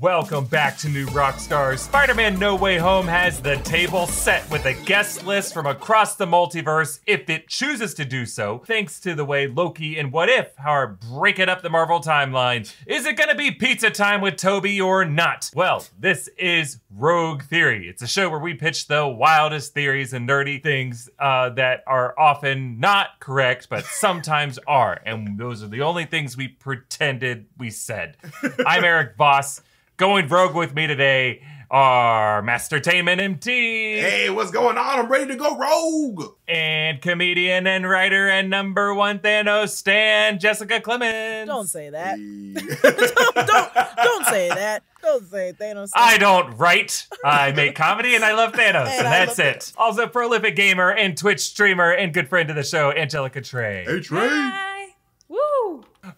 Welcome back to New Rockstars. Spider Man No Way Home has the table set with a guest list from across the multiverse if it chooses to do so, thanks to the way Loki and What If are breaking up the Marvel timeline. Is it gonna be pizza time with Tobey or not? Well, this is Rogue Theory. It's a show where we pitch the wildest theories and nerdy things uh, that are often not correct, but sometimes are. And those are the only things we pretended we said. I'm Erik Voss. Going rogue with me today are Mastertainment MT Hey, what's going on? I'm ready to go rogue. and comedian and writer and number one Thanos Stan Jessica Clemens. Don't say that. Hey. don't don't say that. Don't say Thanos. I don't write. I make comedy and I love Thanos, and, And that's love it. Also, prolific gamer and Twitch streamer and good friend of the show, Angelica Trey. hey, Trey. Hi.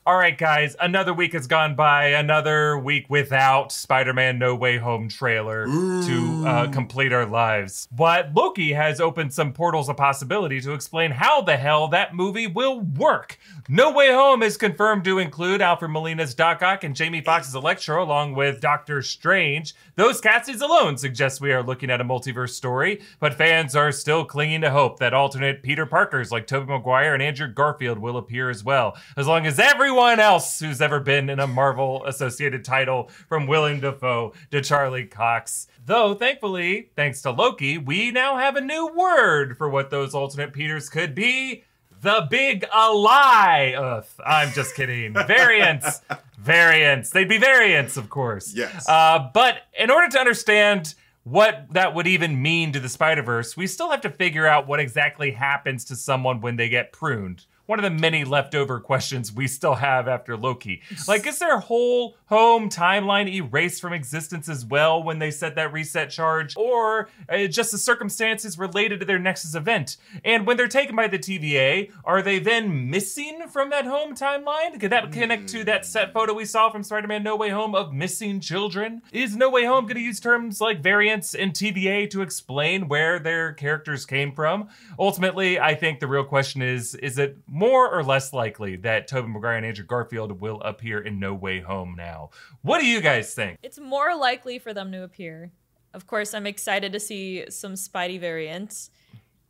All right, guys, another week has gone by. Another week without Spider Man No Way Home trailer to uh, complete our lives. But Loki has opened some portals of possibility to explain how the hell that movie will work. No Way Home is confirmed to include Alfred Molina's Doc Ock and Jamie Foxx's Electro, along with Doctor Strange. Those castings alone suggest we are looking at a multiverse story, but fans are still clinging to hope that alternate Peter Parkers like Tobey Maguire and Andrew Garfield will appear as well, as long as everyone else who's ever been in a Marvel associated title, from Willem Dafoe to Charlie Cox. Though, thankfully, thanks to Loki, we now have a new word for what those alternate Peters could be. The big ally. Ugh, I'm just kidding. Variants. variants. They'd be variants, of course. Yes. Uh, but in order to understand what that would even mean to the Spider Verse, we still have to figure out what exactly happens to someone when they get pruned. One of the many leftover questions we still have after Loki. Like, is there a whole home timeline erased from existence as well when they set that reset charge? Or uh, just the circumstances related to their Nexus event? And when they're taken by the TVA, are they then missing from that home timeline? Could that connect to that set photo we saw from Spider Man No Way Home of missing children? Is No Way Home going to use terms like variants and TVA to explain where their characters came from? Ultimately, I think the real question is is it more or less likely that Tobey Maguire and Andrew Garfield will appear in No Way Home now? What do you guys think? It's more likely for them to appear. Of course, I'm excited to see some Spidey variants,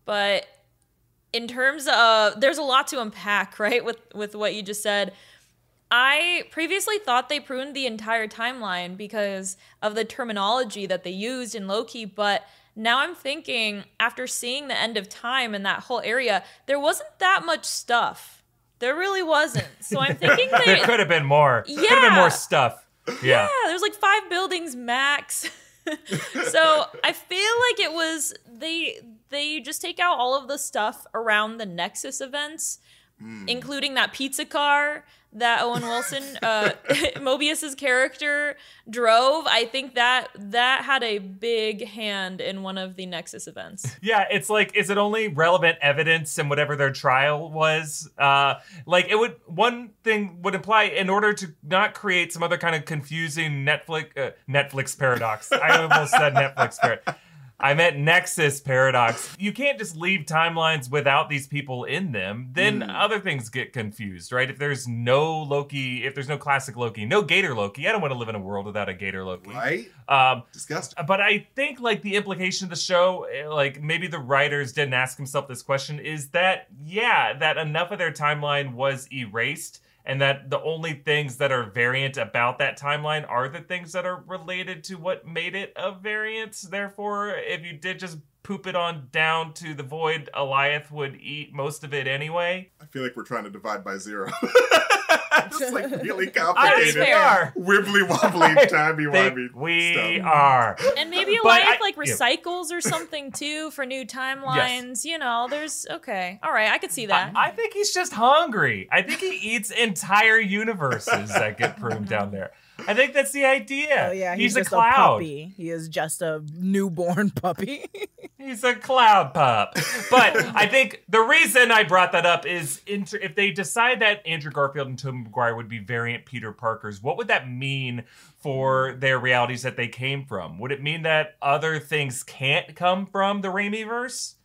but in terms of there's a lot to unpack, right? With with what you just said. I previously thought they pruned the entire timeline because of the terminology that they used in Loki, but now I'm thinking after seeing the end of time and that whole area, there wasn't that much stuff. There really wasn't. So I'm thinking they there could have been more. Yeah. Could have been more stuff. Yeah. yeah, there's like five buildings max. so I feel like it was they they just take out all of the stuff around the Nexus events, including that pizza car that Owen Wilson, uh, Mobius's character drove. I think that that had a big hand in one of the Nexus events. Yeah, it's like, is it only relevant evidence in whatever their trial was? Uh, like, it would, one thing would imply in order to not create some other kind of confusing Netflix, uh, Netflix paradox. I almost said Netflix paradox. I meant Nexus paradox. You can't just leave timelines without these people in them. Then other things get confused, right? If there's no Loki, if there's no classic Loki, no Gator Loki, I don't want to live in a world without a Gator Loki. Right? Um, Disgusting. but I think like the implication of the show, eh, like maybe the writers didn't ask himself this question, is that yeah, that enough of their timeline was erased, and that the only things that are variant about that timeline are the things that are related to what made it a variant. Therefore, if you did just poop it on down to the void, Alioth would eat most of it anyway. I feel like we're trying to divide by zero. It's like really complicated. fair. are. Wibbly wobbly, timey wimey. Think we stuff. are. And maybe But Alioth I- like yeah. recycles or something too for new timelines. You know, there's okay. All right, I could see that. I, I think he's just hungry. I think he eats entire universes that get pruned down there. I think that's the idea. Oh yeah, he's, he's, a cloud. puppy. He is just a newborn puppy. He's a cloud pup. But I think the reason I brought that up is inter- if they decide that Andrew Garfield and Tobey Maguire would be variant Peter Parkers, what would that mean for their realities that they came from? Would it mean that other things can't come from the Raimi verse?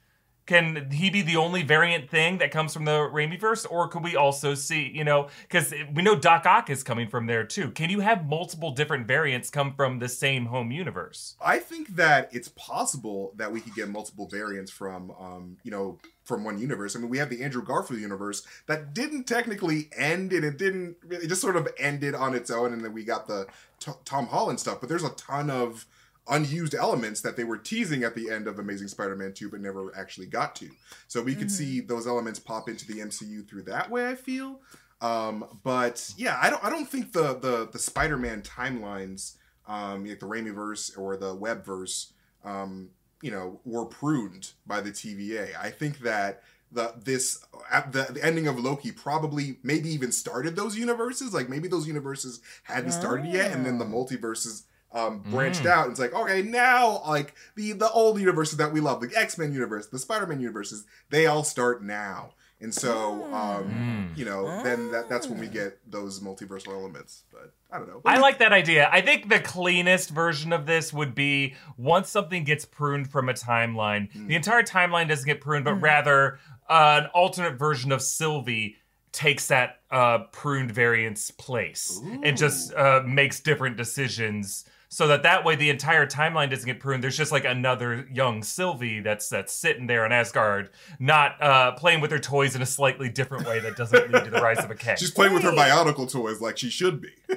Can he be the only variant thing that comes from the Raimiverse, or could we also see, you know, because we know Doc Ock is coming from there too. Can you have multiple different variants come from the same home universe? I think that it's possible that we could get multiple variants from, um, you know, from one universe. I mean, we have the Andrew Garfield universe that didn't technically end, and it didn't. It just sort of ended on its own, and then we got the t- Tom Holland stuff. But there's a ton of unused elements that they were teasing at the end of Amazing Spider-Man 2 but never actually got to. So we could see those elements pop into the MCU through that way, I feel. Um, but yeah, I don't I don't think the the the Spider-Man timelines um like the Raimiverse or the Webverse um you know were pruned by the TVA. I think that the this at the, the ending of Loki probably maybe even started those universes. Like maybe those universes hadn't started yet, and then the multiverses um, branched out. It's like okay, now like the the old universes that we love, the X Men universe, the Spider Man universes, they all start now. And so, um, you know, then that, that's when we get those multiversal elements. But I don't know. I like that idea. I think the cleanest version of this would be once something gets pruned from a timeline, the entire timeline doesn't get pruned, but rather uh, an alternate version of Sylvie takes that uh, pruned variant's place and just uh, makes different decisions. So that that way the entire timeline doesn't get pruned. There's just like another young Sylvie that's that's sitting there on Asgard, not uh, playing with her toys in a slightly different way that doesn't lead to the rise of a king. She's playing with her bionicle toys like she should be.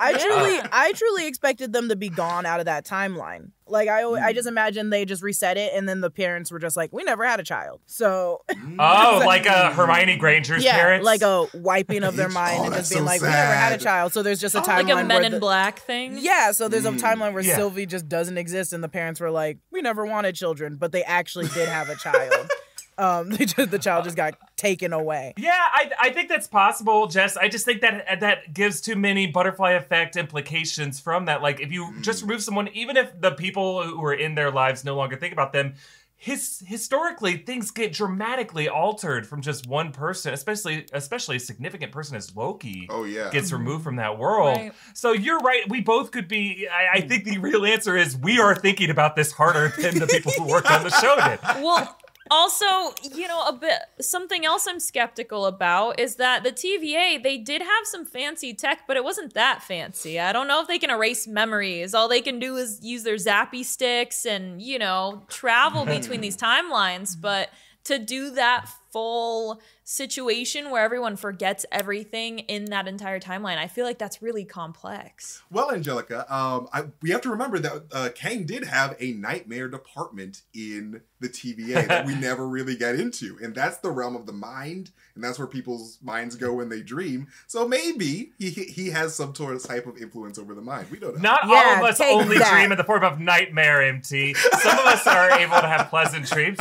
I truly, I truly expected them to be gone out of that timeline. Like I, I mm. just imagine they just reset it, and then the parents were just like, "We never had a child." So Oh, like a mm. Hermione Granger's yeah, parents. like a wiping of their Oh, mind and oh, just being so like, "We never had a child." So there's just a timeline like a Men where in the- Black thing. Yeah, so there's a mm, timeline where Yeah. Sylvie just doesn't exist, and the parents were like, "We never wanted children," but they actually did have a child. Um, they just, the child just got taken away. Yeah, I, I think that's possible, Jess. I just think that that gives too many butterfly effect implications from that. Like, if you just remove someone, even if the people who are in their lives no longer think about them, his historically things get dramatically altered from just one person, especially especially a significant person as Loki. Oh, yeah. gets removed from that world. Right. So you're right. We both could be. I, I think the real answer is we are thinking about this harder than the people who worked on the show did. Well, also, you know, a bit something else I'm skeptical about is that the TVA they did have some fancy tech, but it wasn't that fancy. I don't know if they can erase memories. All they can do is use their zappy sticks and you know travel between these timelines. But to do that full situation where everyone forgets everything in that entire timeline, I feel like that's really complex. Well, Angelica, um, I, we have to remember that uh, Kang did have a nightmare department in the TVA that we never really get into, and that's the realm of the mind, and that's where people's minds go when they dream. So maybe he he has some sort of type of influence over the mind. We don't know. Not all of us only that. dream in the form of nightmare, MT. Some of us are able to have pleasant dreams.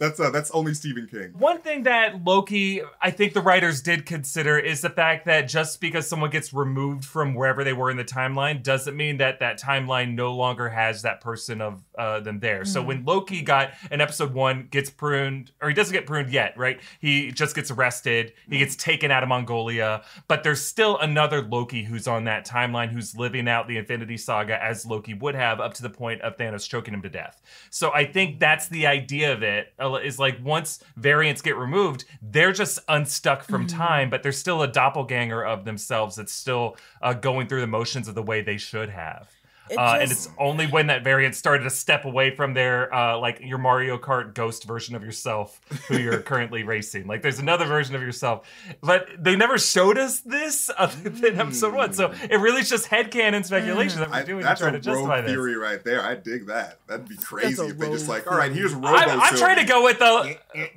That's uh, that's only Stephen King. One thing that Loki, I think the writers did consider is the fact that just because someone gets removed from wherever they were in the timeline doesn't mean that that timeline no longer has that person of uh, them there. So when Loki got in episode one gets pruned, or he doesn't get pruned yet, right? He just gets arrested. He gets taken out of Mongolia, but there's still another Loki who's on that timeline who's living out the Infinity Saga as Loki would have up to the point of Thanos choking him to death. So I think that's the idea of it. Is like once variants get removed, they're just unstuck from time, but they're still a doppelganger of themselves that's still uh, going through the motions of the way they should have. It Uh, and it's only when that variant started to step away from their uh, like your Mario Kart ghost version of yourself who you're currently racing. Like there's another version of yourself, but they never showed us this other than episode one. So it really is just headcanon speculation that we're I, doing to that's try a to justify rogue this. theory right there. I dig that. That'd be crazy if they just like, all right, here's Robo. I'm, I'm trying to go with the,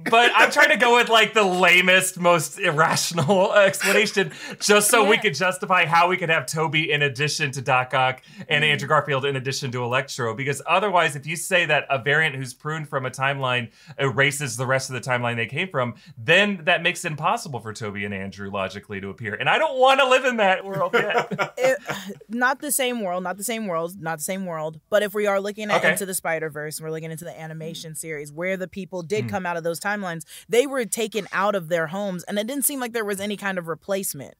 but I'm trying to go with like the lamest, most irrational explanation, just so we could justify how we could have Tobey in addition to Doc Ock Mm. and Andrew Garfield in addition to Electro. Because otherwise, if you say that a variant who's pruned from a timeline erases the rest of the timeline they came from, then that makes it impossible for Tobey and Andrew logically to appear. And I don't want to live in that world yet. it, not the same world, not the same world, not the same world. But if we are looking at Okay. into the Spider Verse, we're looking into the animation series where the people did hmm. come out of those timelines. They were taken out of their homes, and it didn't seem like there was any kind of replacement.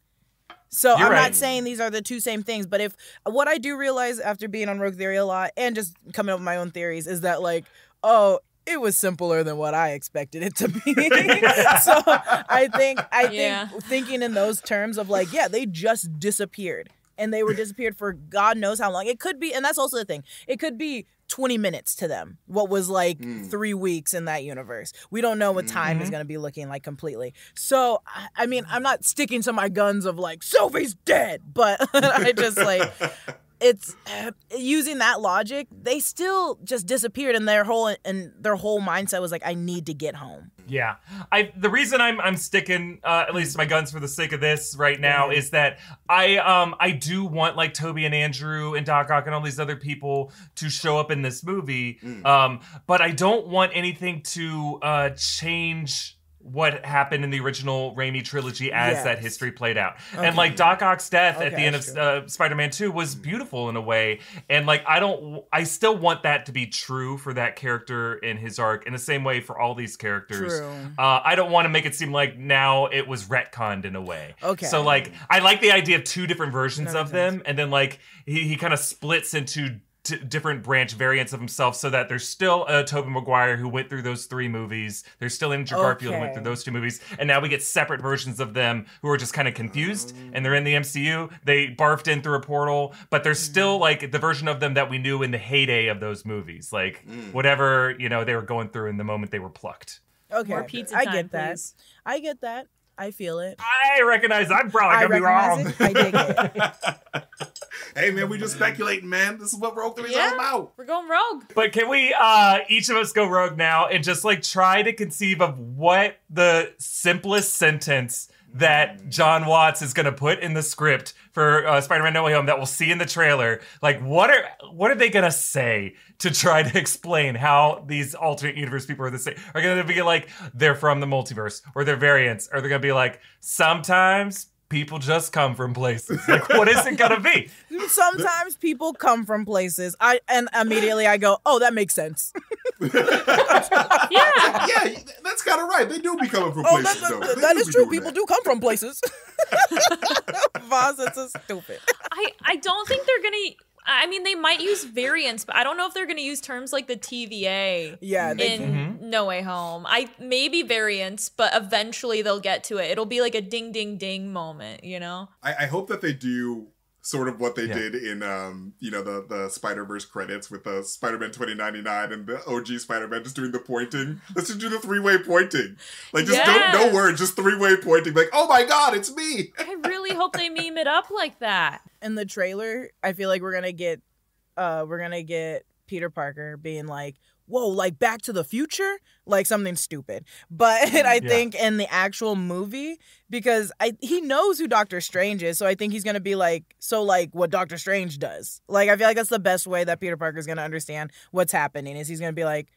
So You're I'm right. not saying these are the two same things, but if what I do realize after being on Rogue Theory a lot and just coming up with my own theories is that like, oh, it was simpler than what I expected it to be. so I think I Yeah. think thinking in those terms of like, yeah, they just disappeared. And they were disappeared for God knows how long. It could be, and that's also the thing. It could be 20 minutes to them. What was like Mm. three weeks in that universe. We don't know what time is Mhm. going to be looking like completely. So, I- I mean, I'm not sticking to my guns of like, Sophie's dead, but I just like, it's uh, using that logic they still just disappeared and their whole and their whole mindset was like i need to get home. Yeah, I the reason I'm I'm sticking uh, at least my guns for the sake of this right now is that I um I do want like Tobey and Andrew and Doc Ock and all these other people to show up in this movie, um, but I don't want anything to uh, change what happened in the original Raimi trilogy as Yes. that history played out. Okay. And like Doc Ock's death at the end of uh, Spider-Man 2 was beautiful in a way and like I don't I still want that to be true for that character in his arc in the same way for all these characters. True. Uh, I don't want to make it seem like now it was retconned in a way. Okay. So like I like the idea of two different versions of makes them and then like he, he kind of splits into t- different branch variants of himself so that there's still a Tobey Maguire who went through those three movies. There's still Andrew Garfield who went through those two movies. And now we get separate versions of them who are just kind of confused and they're in the MCU. They barfed in through a portal, but they're still hmm. like the version of them that we knew in the heyday of those movies. Like hmm. whatever, you know, they were going through in the moment they were plucked. okay More pizza i time, get that please. i get that i feel it I recognize I'm probably gonna be wrong. it i dig it hey man, we just speculating, man. This is what Rogue Theory is Yeah. all about. We're going rogue. But can we uh each of us go rogue now and just like try to conceive of what the simplest sentence that Jon Watts is going to put in the script for uh, Spider-Man No Way Home that we'll see in the trailer. Like what are what are they going to say to try to explain how these alternate universe people are the same? Are going to be like they're from the multiverse or they're variants? Or they're going to be like sometimes people just come from places. Like what is it going to be? sometimes people come from places i and immediately i go oh that makes sense Yeah. yeah, that's kind of right. They do be coming from oh places, that, though. that, They that do is be true people that. do come from places Voss, it's so stupid I I don't think they're gonna. I mean, they might use variants, but I don't know if they're gonna use terms like the TVA. yeah they, in mm-hmm. No Way Home. I maybe variants, but eventually they'll get to it. It'll be like a ding ding ding moment, you know? I, I hope that they do sort of what they Yeah. did in um you know the the Spider Verse credits with the Spider Man twenty ninety nine and the OG Spider Man just doing the pointing. Let's just do the three way pointing. Like just don't no words, just three way pointing. Like oh my god, it's me. I really hope they meme it up like that. in the trailer, I feel like we're gonna get uh we're gonna get Peter Parker being like, whoa, like back to the future? Like something stupid. But mm, I Yeah. think in the actual movie, because I he knows who Doctor Strange is, so I think he's gonna be like, so like what Doctor Strange does. Like I feel like that's the best way that Peter Parker's gonna understand what's happening is he's gonna be like,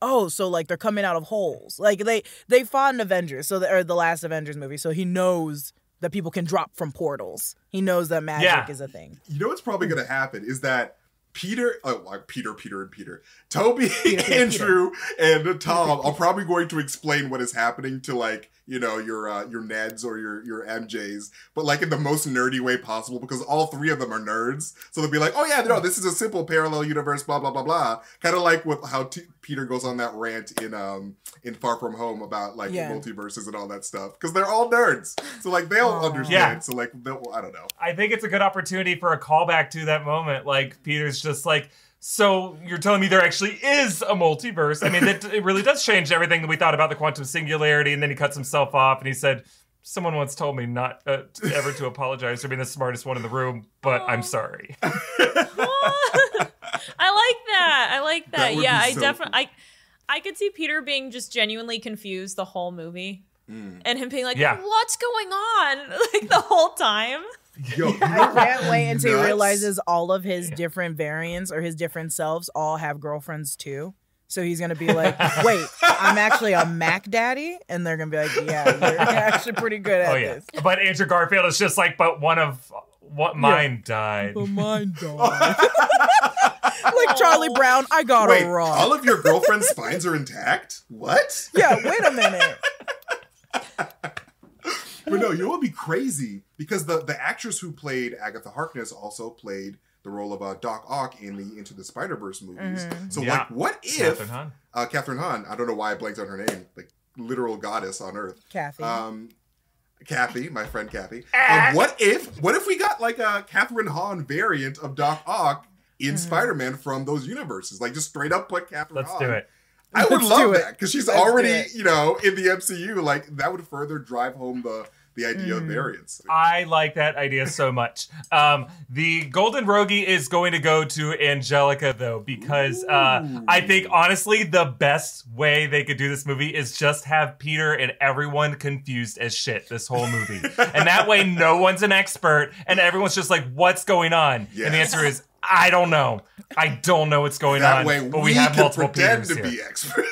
Oh, so like they're coming out of holes. Like they they fought in Avengers, so the, or the last Avengers movie, so he knows that people can drop from portals. He knows that magic Yeah. is a thing. You know what's probably gonna happen is that Peter, oh, Peter, Peter, and Peter, Tobey, Peter, Andrew, and Tom are probably going to explain what is happening to like you know your uh, your Neds or your your MJs, but like in the most nerdy way possible because all three of them are nerds. So they'll be like, oh yeah, no, this is a simple parallel universe, blah blah blah blah. Kind of like with how T- Peter goes on that rant in um in Far From Home about like Yeah. multiverses and all that stuff because they're all nerds. So like they'll Aw. understand. Yeah. So like they'll, I don't know. I think it's a good opportunity for a callback to that moment. Like Peter's just like, so you're telling me there actually is a multiverse? I mean, it, it really does change everything that we thought about the quantum singularity. And then he cuts himself off and he said, "Someone once told me not uh, to- ever to apologize for being the smartest one in the room, but I'm sorry." I like that. I like that. That yeah, be I so definitely I I could see Peter being just genuinely confused the whole movie. And him being like, Yeah. "What's going on?" like the whole time. Yo, I can't wait until he realizes all of his different variants or his different selves all have girlfriends too. So he's gonna be like, "Wait, I'm actually a Mac Daddy," and they're gonna be like, "Yeah, you're actually pretty good at Oh yeah, this." but Andrew Garfield is just like, but one of what mine died. But mine died. like Charlie Brown, I got Wait, it wrong. all of your girlfriend's spines are intact? What? yeah, wait a minute. But no, you know what would be crazy? Because the, the actress who played Agatha Harkness also played the the role of uh, Doc Ock in the Into the Spider Verse movies. Mhm. So Yeah. like, what if Kathryn Hahn. uh, Kathryn Hahn? I don't know why I blanked on her name, like literal goddess on Earth. Kathy. Um, Kathy, my friend Kathy. Um, what if what if we got like a Kathryn Hahn variant of Doc Ock in Mhm. Spider-Man from those universes? Like just straight up put Kathryn Let's Hahn. do it. I would Let's love that because she's Let's already, you know, in the MCU. Like that would further drive home the the idea of Mhm. variants. I like that idea so much. Um, the Golden Rogie is going to go to Angelica though, because uh, I think honestly the best way they could do this movie is just have Peter and everyone confused as shit this whole movie, and that way no one's an expert and everyone's just like, "What's going on?" And the answer is, "I don't know. I don't know what's going that on." way but we, we have can multiple pretend Peters to here. be experts.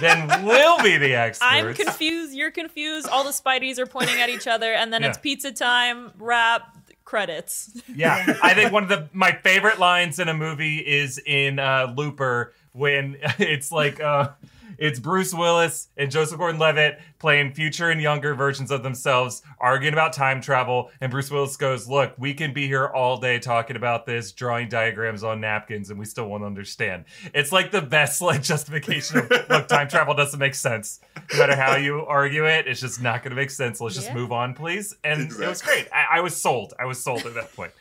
Then we'll be the experts. I'm confused. You're confused. All the Spideys are pointing at each other, and then it's pizza time. Wrap credits. Yeah, I think one of the my favorite lines in a movie is in uh, Looper when it's like uh, it's Bruce Willis and Joseph Gordon-Levitt playing future and younger versions of themselves, arguing about time travel, and Bruce Willis goes, "Look, we can be here all day talking about this, drawing diagrams on napkins, and we still won't understand." It's like the best like justification of look, time travel doesn't make sense. No matter how you argue it, it's just not going to make sense. Let's just Yeah. move on, please. And it was great. I, I was sold. I was sold at that point.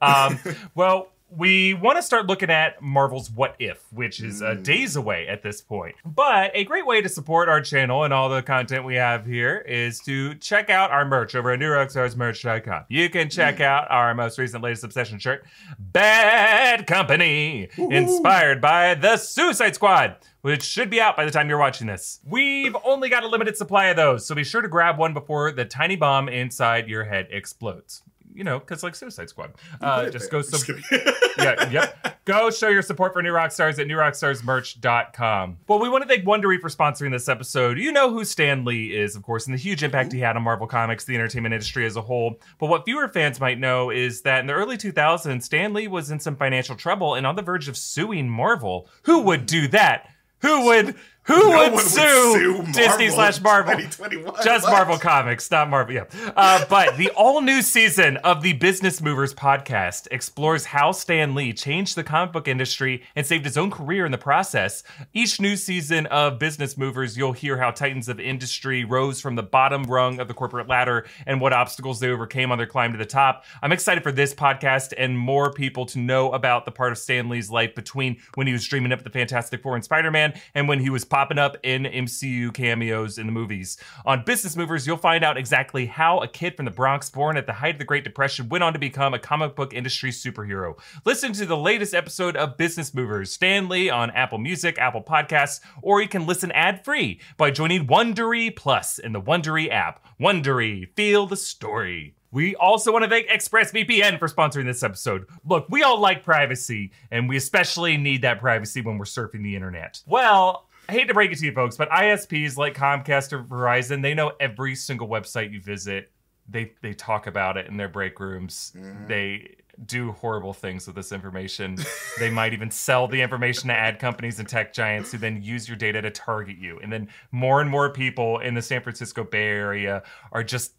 Um, well, we want to start looking at Marvel's What If, which is uh, Mm. days away at this point. But a great way to support our channel and all the content we have here is to check out our merch over at newrockstarsmerch.com. You can check out our most recent latest obsession shirt, Bad Company, inspired by the Suicide Squad. Which should be out by the time you're watching this. We've only got a limited supply of those, so be sure to grab one before the tiny bomb inside your head explodes. You know, because like Suicide Squad. Uh, just go kidding. yeah, yep. Go show your support for New Rockstars at newrockstarsmerch.com. Well, we want to thank Wondery for sponsoring this episode. You know who Stan Lee is, of course, and the huge impact he had on Marvel Comics, the entertainment industry as a whole. But what fewer fans might know is that in the early 2000s, Stan Lee was in some financial trouble and on the verge of suing Marvel. Who would do that? Who would who No would, sue, Marvel Disney slash Marvel? 2021. Just What? Marvel Comics, not Marvel. Yeah. Uh, but the all new season of the Business Movers podcast explores how Stan Lee changed the comic book industry and saved his own career in the process. Each new season of Business Movers, you'll hear how titans of industry rose from the bottom rung of the corporate ladder and what obstacles they overcame on their climb to the top. I'm excited for this podcast and more people to know about the part of Stan Lee's life between when he was dreaming up the Fantastic Four and Spider Man and when he was popping up in MCU cameos in the movies. On Business Movers, you'll find out exactly how a kid from the Bronx born at the height of the Great Depression went on to become a comic book industry superhero. Listen to the latest episode of Business Movers, Stan Lee on Apple Music, Apple Podcasts, or you can listen ad free by joining Wondery Plus in the Wondery app. Wondery, feel the story. We also want to thank ExpressVPN for sponsoring this episode. Look, we all like privacy, and we especially need that privacy when we're surfing the internet. Well, I hate to break it to you folks, but ISPs like Comcast or Verizon, they know every single website you visit. They they talk about it in their break rooms. Mhm. They do horrible things with this information. they might even sell the information to ad companies and tech giants who then use your data to target you. And then more and more people in the San Francisco Bay Area are just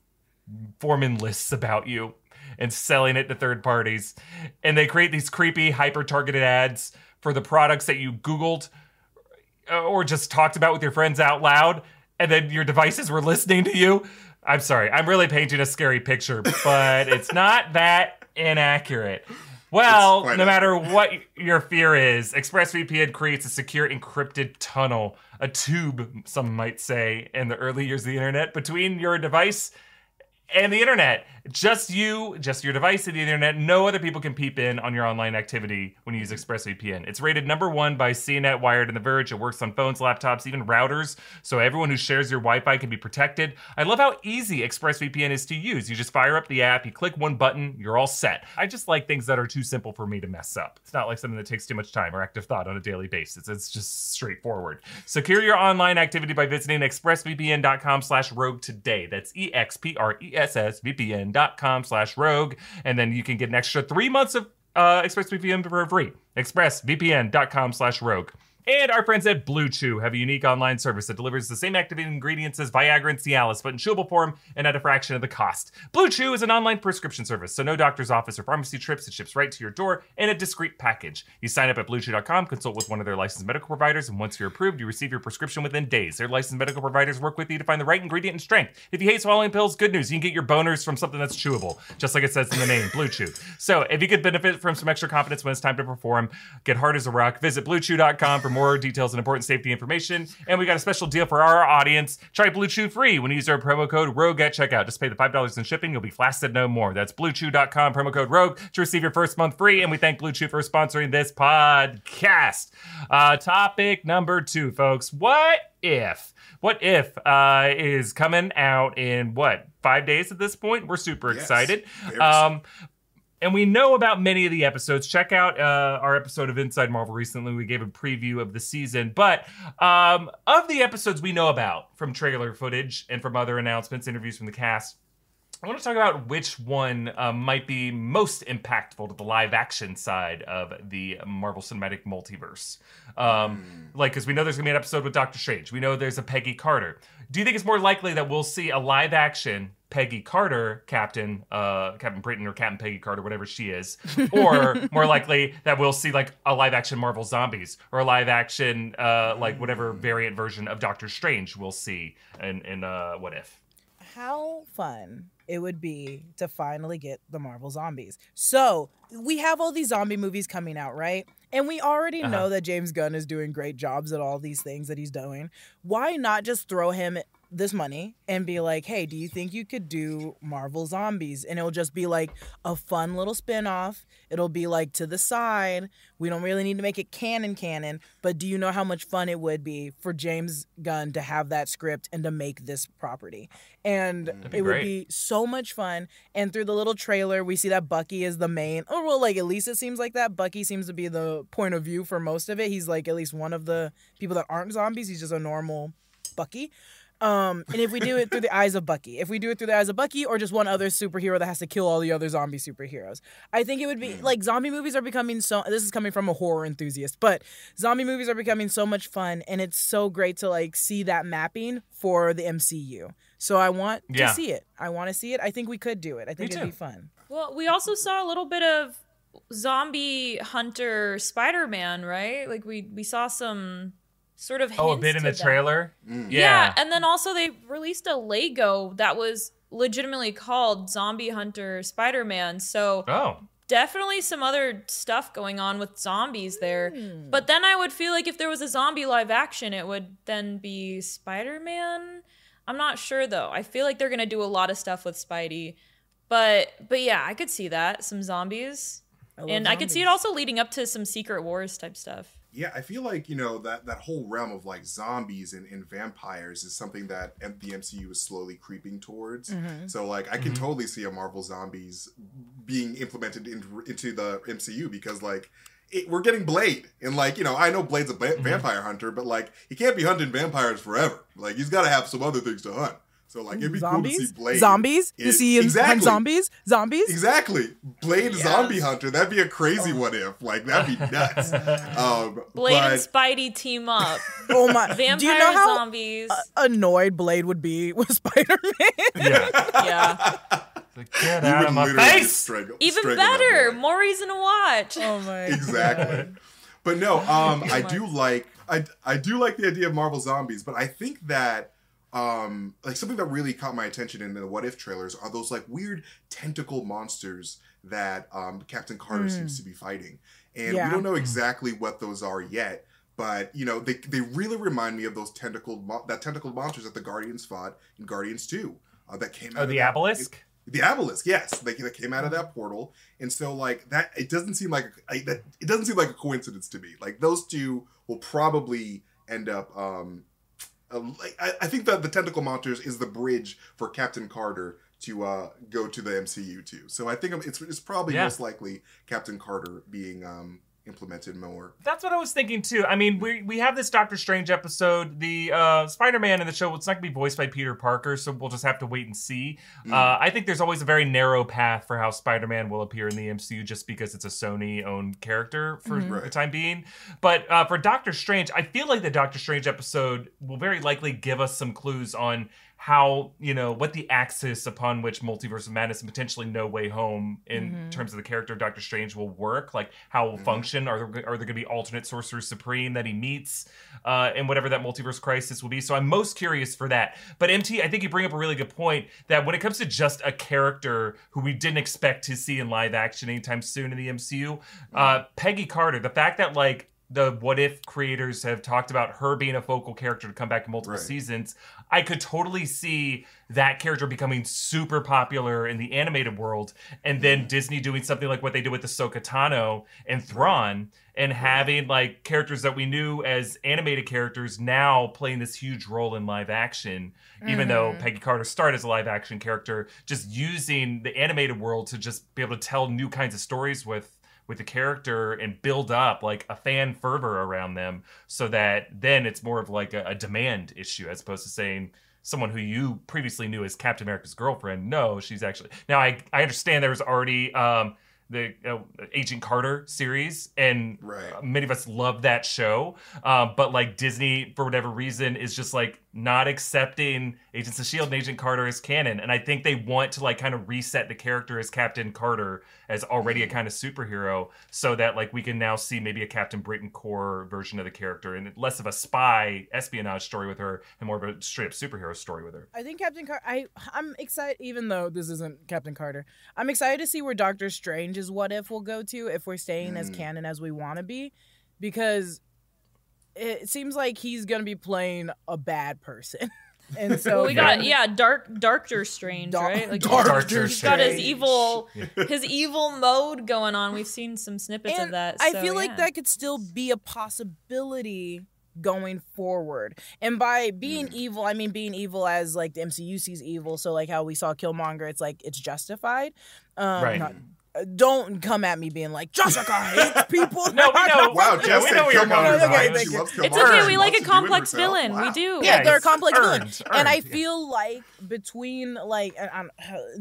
forming lists about you and selling it to third parties. And they create these creepy, hyper targeted ads for the products that you Googled Uh, or just talked about with your friends out loud. And then your devices were listening to you. I'm sorry, I'm really painting a scary picture, but it's not that inaccurate. Well, no matter what your fear is, ExpressVPN creates a secure encrypted tunnel, a tube, some might say, in the early years of the internet between your device and the internet. Just you, just your device and the internet. No other people can peep in on your online activity when you use ExpressVPN. It's rated number one by CNET, Wired, and The Verge. It works on phones, laptops, even routers, so everyone who shares your Wi-Fi can be protected. I love how easy ExpressVPN is to use. You just fire up the app, you click one button, you're all set. I just like things that are too simple for me to mess up. It's not like something that takes too much time or active thought on a daily basis. It's just straightforward. Secure your online activity by visiting expressvpn.com slash rogue today. That's E E-X-P-R-E-S-S-V-P-N dot com slash rogue. And then you can get an extra three months of uh, ExpressVPN for free. expressvpn.com slash rogue. And our friends at Blue Chew have a unique online service that delivers the same active ingredients as Viagra and Cialis, but in chewable form and at a fraction of the cost. Blue Chew is an online prescription service, so no doctor's office or pharmacy trips. It ships right to your door in a discreet package. You sign up at BlueChew.com, consult with one of their licensed medical providers, and once you're approved, you receive your prescription within days. Their licensed medical providers work with you to find the right ingredient and strength. If you hate swallowing pills, good news. You can get your boners from something that's chewable, just like it says in the name, Blue Chew. So if you could benefit from some extra confidence when it's time to perform, get hard as a rock. Visit BlueChew.com for more details and important safety information. And we got a special deal for our audience. Try Blue Chew free when you use our promo code ROGUE at checkout. Just pay the $5 in shipping. You'll be flasted no more. That's BlueChew.com, promo code ROGUE to receive your first month free. And we thank Blue Chew for sponsoring this podcast. Uh, topic number two, folks. What if? What if uh, is coming out in what five days at this point? We're super Yes. excited. Um, and we know about many of the episodes. Check out uh, our episode of Inside Marvel recently. We gave a preview of the season. But um, of the episodes we know about from trailer footage and from other announcements, interviews from the cast, I want to talk about which one um, might be most impactful to the live action side of the Marvel Cinematic Multiverse. Um, Like, because we know there's going to be an episode with Doctor Strange. We know there's a Peggy Carter. Do you think it's more likely that we'll see a live action Peggy Carter Captain, uh, Captain Britain or Captain Peggy Carter, whatever she is, or more likely that we'll see like a live action Marvel Zombies or a live action, uh, like whatever variant version of Doctor Strange we'll see in, in uh, What If? how fun it would be to finally get the Marvel zombies. So, we have all these zombie movies coming out, right? And we already Uh-huh. know that James Gunn is doing great jobs at all these things that he's doing. Why not just throw him this money and be like, hey, do you think you could do Marvel Zombies? And it'll just be like a fun little spin off. It'll be like to the side. We don't really need to make it canon canon, but do you know how much fun it would be for James Gunn to have that script and to make this property? And mm, be it would be so much fun. And through the little trailer, we see that Bucky is the main. Oh, well, like at least it seems like that. Bucky seems to be the point of view for most of it. He's like at least one of the people that aren't zombies. He's just a normal Bucky. Um, and if we do it through the eyes of Bucky, if we do it through the eyes of Bucky or just one other superhero that has to kill all the other zombie superheroes, I think it would be like zombie movies are becoming so. This is coming from a horror enthusiast, but zombie movies are becoming so much fun, and it's so great to like see that mapping for the MCU. So I want Yeah. to see it. I want to see it. I think we could do it. I think it'd too. be fun. Well, we also saw a little bit of zombie hunter Spider-Man, right? Like we we saw some sort of Oh, a bit in the that. trailer? Mm. Yeah. and then also they released a Lego that was legitimately called Zombie Hunter Spider-Man. So Oh. definitely some other stuff going on with zombies there. But then I would feel like if there was a zombie live action, it would then be Spider Man. I'm not sure though. I feel like they're gonna do a lot of stuff with Spidey. But but yeah, I could see that some zombies, I love and I could see it also leading up to some Secret Wars type stuff. Yeah, I feel like you know that that whole realm of like zombies and, and vampires is something that the MCU is slowly creeping towards. Mm-hmm. So like I can totally see a Marvel zombies being implemented into into the MCU because like it, we're getting Blade and like you know I know Blade's a ba- vampire hunter, but like he can't be hunting vampires forever. Like he's got to have some other things to hunt. So like it'd be cool to Zombies? see Blade. Zombies? You in- see him hunt zombies? Zombies? Exactly, Blade Yes. zombie hunter. That'd be a crazy Oh. what if. Like that'd be nuts. um, Blade but- and Spidey team up. Oh my! Vampire do you know how zombies. annoyed Blade would be with Spider Man? Yeah. yeah. Like, Get You out would of my literally face! strangle- Even strangle that better. More reason to watch. oh my! exactly. But no, um, I do like I I do like the idea of Marvel zombies, but I think that um like something that really caught my attention in the what if trailers are those like weird tentacle monsters that um Captain Carter seems to be fighting. And Yeah. we don't know exactly what those are yet. But you know they, they really remind me of those tentacled mo- that tentacled monsters that the Guardians fought in Guardians Two uh, that came out Oh, of the that- obelisk? the obelisk, yes, they, they came out of that portal, and so like that, it doesn't seem like I, that. It doesn't seem like a coincidence to me. Like those two will probably end up. Um, uh, like, I, I think that the tentacle monsters is the bridge for Captain Carter to uh, go to the MCU too. So I think it's it's probably Yeah. most likely Captain Carter being um, implemented more. That's what I was thinking too. I mean, we we have this Doctor Strange episode. The uh, Spider-Man in the show, it's not gonna be voiced by Peter Parker, so we'll just have to wait and see. Uh, I think there's always a very narrow path for how Spider-Man will appear in the MCU, just because it's a Sony-owned character for the Right. time being. But uh, for Doctor Strange, I feel like the Doctor Strange episode will very likely give us some clues on how you know what the axis upon which multiverse of madness and potentially no way home in terms of the character of doctor strange will work like how it will function are there, are there going to be alternate sorcerer supreme that he meets uh, and whatever that multiverse crisis will be? So i'm most curious for that. But mt i think you bring up a really good point that when it comes to just a character who we didn't expect to see in live action anytime soon in the mcu uh, peggy carter the fact that like the what if creators have talked about her being a focal character to come back in multiple Right. seasons i could totally see that character becoming super popular in the animated world and then mm-hmm. disney doing something like what they did with Ahsoka Tano and Thrawn and having like characters that we knew as animated characters now playing this huge role in live action even though mm-hmm. peggy carter started as a live action character just using the animated world to just be able to tell new kinds of stories with with the character and build up like a fan fervor around them so that then it's more of like a, a demand issue as opposed to saying someone who you previously knew as Captain America's girlfriend. No, she's actually now. I I understand there was already um, the uh, Agent Carter series, and Right. many of us love that show. Um, but like Disney, for whatever reason, is just like not accepting Agents of Shield and Agent Carter as canon, and I think they want to like kind of reset the character as Captain Carter as already a kind of superhero, so that like we can now see maybe a Captain Britain Corps version of the character, and less of a spy espionage story with her, and more of a straight up superhero story with her. I think Captain Carter. I I'm excited, even though this isn't Captain Carter. I'm excited to see where Doctor Strange's what if will go to if we're staying as Mm. canon as we want to be, because it seems like he's gonna be playing a bad person, and so we got yeah, dark Doctor Strange, Dar- right? Like Dark Doctor he's got his evil his evil mode going on. We've seen some snippets and of that. I feel like yeah. that could still be a possibility going forward. And by being evil, I mean being evil as like the MCU sees evil. So like how we saw Killmonger, it's like it's justified. Um, Right. not- don't come at me being like Jessica hates people. No, we know. Wow, Yeah, Jess we know where you're Killmonger's going. Okay, right. thank She you. loves It's Killmonger. okay. We like a to do it complex herself. villain. We do. Yeah, Yeah, they're a it's complex villain, earned, and I yeah. feel like between like and, um,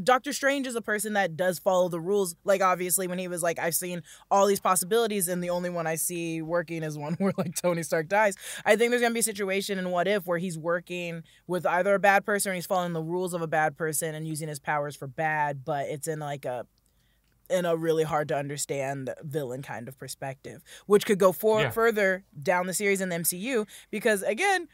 Doctor Strange is a person that does follow the rules. Like obviously, when he was like, I've seen all these possibilities, and the only one I see working is one where like Tony Stark dies. I think there's gonna be a situation in What If where he's working with either a bad person or he's following the rules of a bad person and using his powers for bad, but it's in like a in a really hard to understand villain kind of perspective, which could go for- Yeah. further down the series in the MCU. Because again,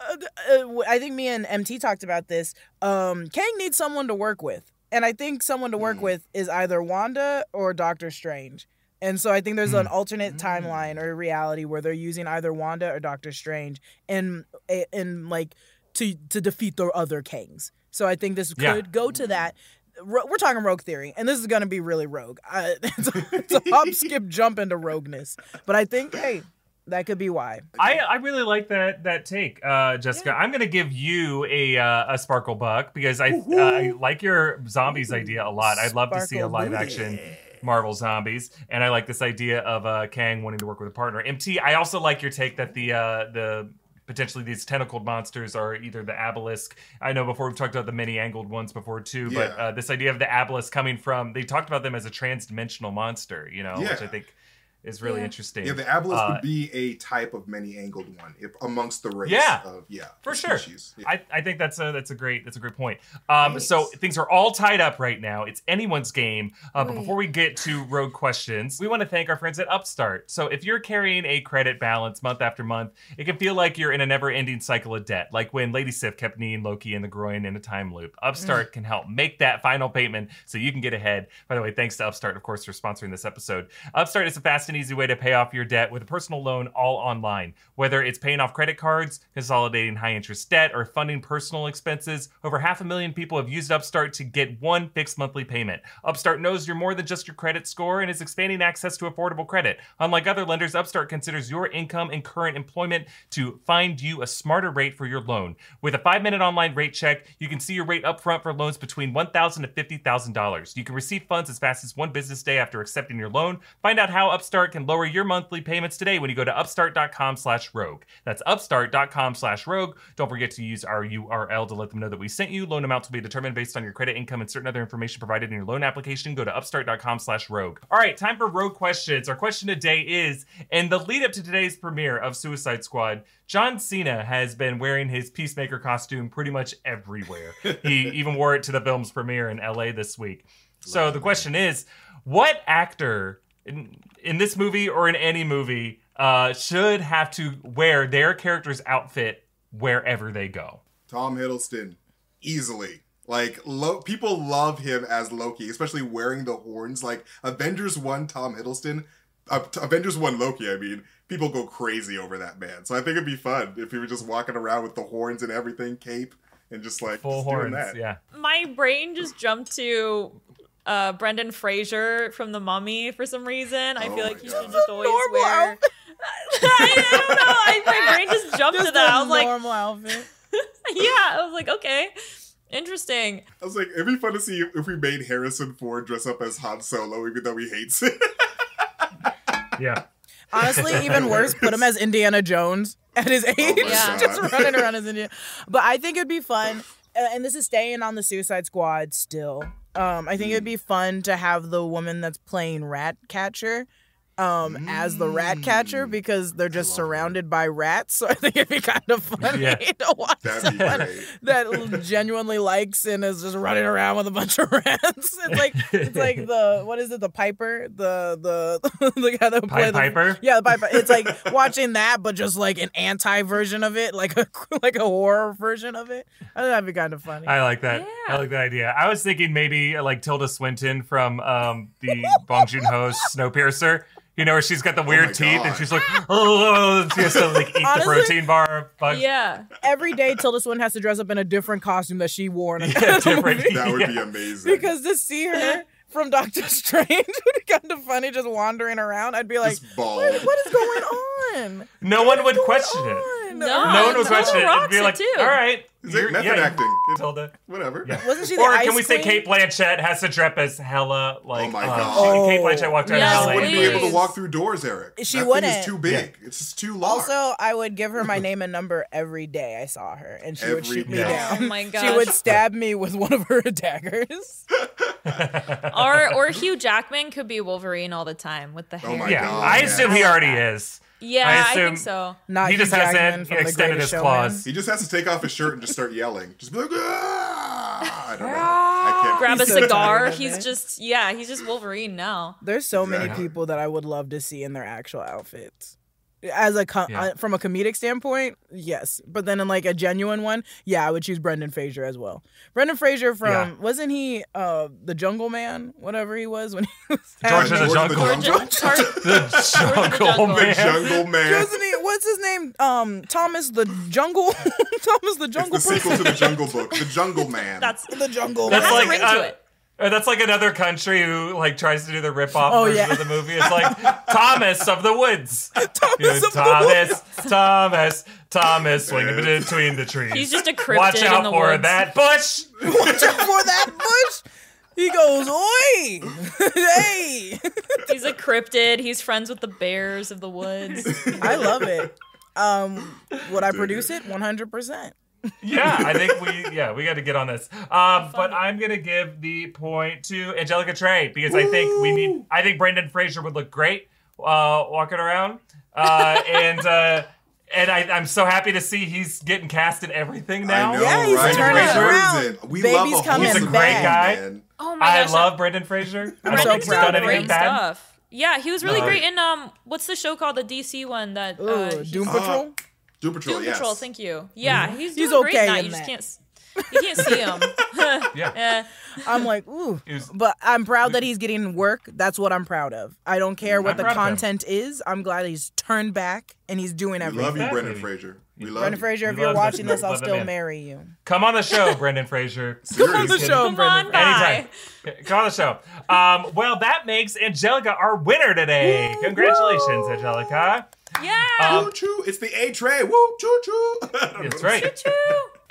uh, uh, I think me and MT talked about this. Um, Kang needs someone to work with, and I think someone to work Mm. with is either Wanda or Doctor Strange. And so I think there's an alternate Mm. timeline or reality where they're using either Wanda or Doctor Strange in in like to to defeat the other Kangs. So I think this Yeah. could go to that. Ro- We're talking rogue theory, and this is gonna be really rogue. Uh, it's, a, it's a hop, skip, jump into rogueness, but I think hey, that could be why. I, I really like that that take, uh, Jessica. I'm gonna give you a uh, a sparkle buck because I uh, I like your zombies idea a lot. I'd love to see a live booty. action Marvel zombies, and I like this idea of uh, Kang wanting to work with a partner. MT, I also like your take that the uh, the potentially these tentacled monsters are either the obelisk. I know before we've talked about the many angled ones before too, but uh, this idea of the obelisk coming from they talked about them as a trans-dimensional monster, you know, which I think is really Yeah. interesting. Yeah, the obelisk Uh, would be a type of many-angled one if, amongst the race Yeah. of yeah For sure. Yeah. I, I think that's a that's a great that's a great point. Um, so things are all tied up right now. It's anyone's game. Uh, but before we get to road questions, we want to thank our friends at Upstart. So if you're carrying a credit balance month after month, it can feel like you're in a never-ending cycle of debt, like when Lady Sif kept kneeing Loki in the groin in a time loop. Upstart can help make that final payment so you can get ahead. By the way, thanks to Upstart, of course, for sponsoring this episode. Upstart is a fast and easy way to pay off your debt with a personal loan all online. Whether it's paying off credit cards, consolidating high interest debt, or funding personal expenses, over half a million people have used Upstart to get one fixed monthly payment. Upstart knows you're more than just your credit score and is expanding access to affordable credit. Unlike other lenders, Upstart considers your income and current employment to find you a smarter rate for your loan. With a five minute online rate check, you can see your rate upfront for loans between 1,000 to $50,000. You can receive funds as fast as one business day after accepting your loan. Find out how Upstart Upstart can lower your monthly payments today when you go to upstart.com slash rogue. That's upstart.com slash rogue. Don't forget to use our URL to let them know that we sent you. Loan amounts will be determined based on your credit, income, and certain other information provided in your loan application. Go to upstart.com slash rogue. All right, time for rogue questions. Our question today is, in the lead up to today's premiere of Suicide Squad, John Cena has been wearing his Peacemaker costume pretty much everywhere. he even wore it to the film's premiere in LA this week. So the question is, what actor in, in this movie or in any movie uh, should have to wear their character's outfit wherever they go? Tom Hiddleston, easily. Like lo- people love him as Loki, especially wearing the horns. Like Avengers One, Tom Hiddleston, uh, t- Avengers One Loki. I mean, people go crazy over that man. So I think it'd be fun if he were just walking around with the horns and everything, cape, and just like Full just doing horns, that. yeah. My brain just jumped to uh, Brendan Fraser from The Mummy for some reason. I Oh feel like he should just always wear. outfit. I don't know. I, my brain just jumped to that. a I was like, normal outfit. yeah. I was like, okay, interesting. I was like, it'd be fun to see if, if we made Harrison Ford dress up as Han Solo, even though he hates it. Yeah. Honestly, even worse, put him as Indiana Jones at his age, my Yeah. just running around as Indiana. But I think it'd be fun, and this is staying on the Suicide Squad still. Um, I think it'd be fun to have the woman that's playing Ratcatcher um as the rat catcher Mm. because they're just love her. surrounded by rats so i think it'd be kind of funny Yeah. to watch That'd someone that genuinely likes and is just running around with a bunch of rats it's like it's like the what is it the piper the the the guy that would play Pied the, Piper? yeah the piper it's like watching that but just like an anti version of it like a like a horror version of it i think that'd be kind of funny I like that. I like that idea. I was thinking maybe uh, like Tilda Swinton from um, the Bong Joon Ho's Snowpiercer. You know, where she's got the oh weird my teeth and she's like, oh, oh, oh she has to like eat Honestly, the protein bar. Fuck. Yeah. every day tilda swinton has to dress up in a different costume that she wore in a Yeah, different. movie. That would be amazing. because to see her from Doctor Strange would be kind of funny just wandering around. I'd be like, what, what is going on? No one would What's question it. No. No one would question it. It'd be like, too. all right. Is it you're- method yeah, acting? It- Tilda. Whatever. Yeah. Wasn't she the Or Ice can we say Queen? Cate Blanchett has to dress as Hela like Oh my um, God. Cate Blanchett walked around Yes, She LA. wouldn't be able to please. walk through doors, Erik. She that wouldn't. Thing is too big. It's just too large. Also, I would give her my name and number every day I saw her, and she would Every shoot me day. down. Oh my god. She gosh. would stab me with one of her daggers. or or Hugh Jackman could be Wolverine all the time with the hair. Oh my yeah, God, I yeah. assume he already is. Yeah, I I, assume- think so. Not He Hugh just hasn't Jackman from The extended Greatest his Showman. claws. he just has to take off his shirt and just start yelling. Just be like, ah! I don't know. I can't. Grab a He's so cigar. tired He's just yeah, he's just Wolverine now. There's so many people that I would love to see in their actual outfits. As a co- Yeah. uh, from a comedic standpoint, yes, but then in like a genuine one, yeah, I would choose Brendan Fraser as well. Brendan Fraser from Yeah. wasn't he uh the Jungle Man, whatever he was when he was George of the George of the Jungle. Jungle. George- George- The Jungle Jungle. The Man. Jungle Man. Wasn't he? What's his name? Um, Thomas the Jungle. Thomas the It's Jungle the sequel to the Jungle Book. The Jungle Man. That's the Jungle. That's has Man. a like, ring to uh, it. Uh, That's like another country who like tries to do the rip-off Oh, version yeah. of the movie. It's like Thomas of the Woods. Thomas You know, of the Thomas, Thomas, Thomas, swinging between the trees. He's just a cryptid Watch out in the for woods. that bush. Watch out for that bush. He goes, oi, hey. He's a cryptid. He's friends with the bears of the woods. I love it. Um, would I produce it? One hundred percent. Yeah, I think we yeah we got to get on this. Um, but I'm gonna give the point to Angelica Trey because I think we need. I think Brendan Fraser would look great uh, walking around, uh, and uh, and I, I'm so happy to see he's getting cast in everything now. I know, Yeah, he's right? turning it around. We Baby's love a coming He's a great back. guy. man. Oh my gosh, I gosh. love Brendan Fraser. I don't so he's proud done of him. great bad. stuff. Yeah, he was really No. great in um what's the show called the DC one that uh, he's- Doom Uh, Patrol. Doom Patrol, Doom yes. Patrol, thank you. Yeah, he's He's doing great okay now. in You just that. can't you can't see him. Yeah. I'm like, ooh. Was- But I'm proud that he's getting work. That's what I'm proud of. I don't care what I'm the proud of him. content is. I'm glad he's turned back and he's doing everything. We love you, Brendan Fraser. We love Brendan. Fraser, if We you're watching this- this, I'll still marry you. Come on the show, Brendan Fraser. Come on the show, Come Brendan. on, bye. Anytime. Come on the show. Um, well, that makes Angelica our winner today. Congratulations, Angelica. Yeah. Um, Choo choo. It's the A tray. Woo, choo choo. That's right. Choo.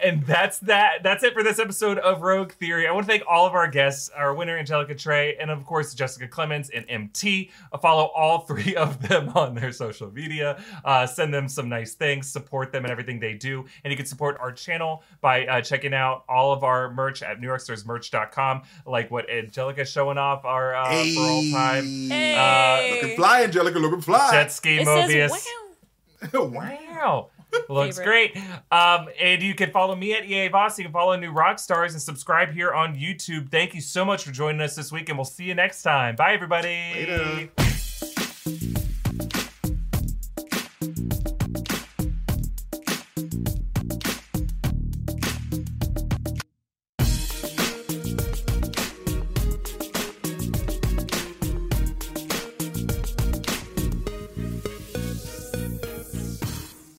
And that's that. That's it for this episode of Rogue Theory. I want to thank all of our guests, our winner Angelica Trey, and of course Jessica Clements and MT. Uh, follow all three of them on their social media. Uh, send them some nice things, support them and everything they do, and you can support our channel by uh, checking out all of our merch at NewRockstarsMerch.com, like what Angelica's showing off our uh, for all time. Hey. Hey. Looking fly, Angelica. Looking fly. Jet ski It Mobius. says, wow. Wow. Looks Favorite. great. Um, and you can follow me at EA Voss. You can follow New Rock Stars and subscribe here on YouTube. Thank you so much for joining us this week, and we'll see you next time. Bye, everybody. Later.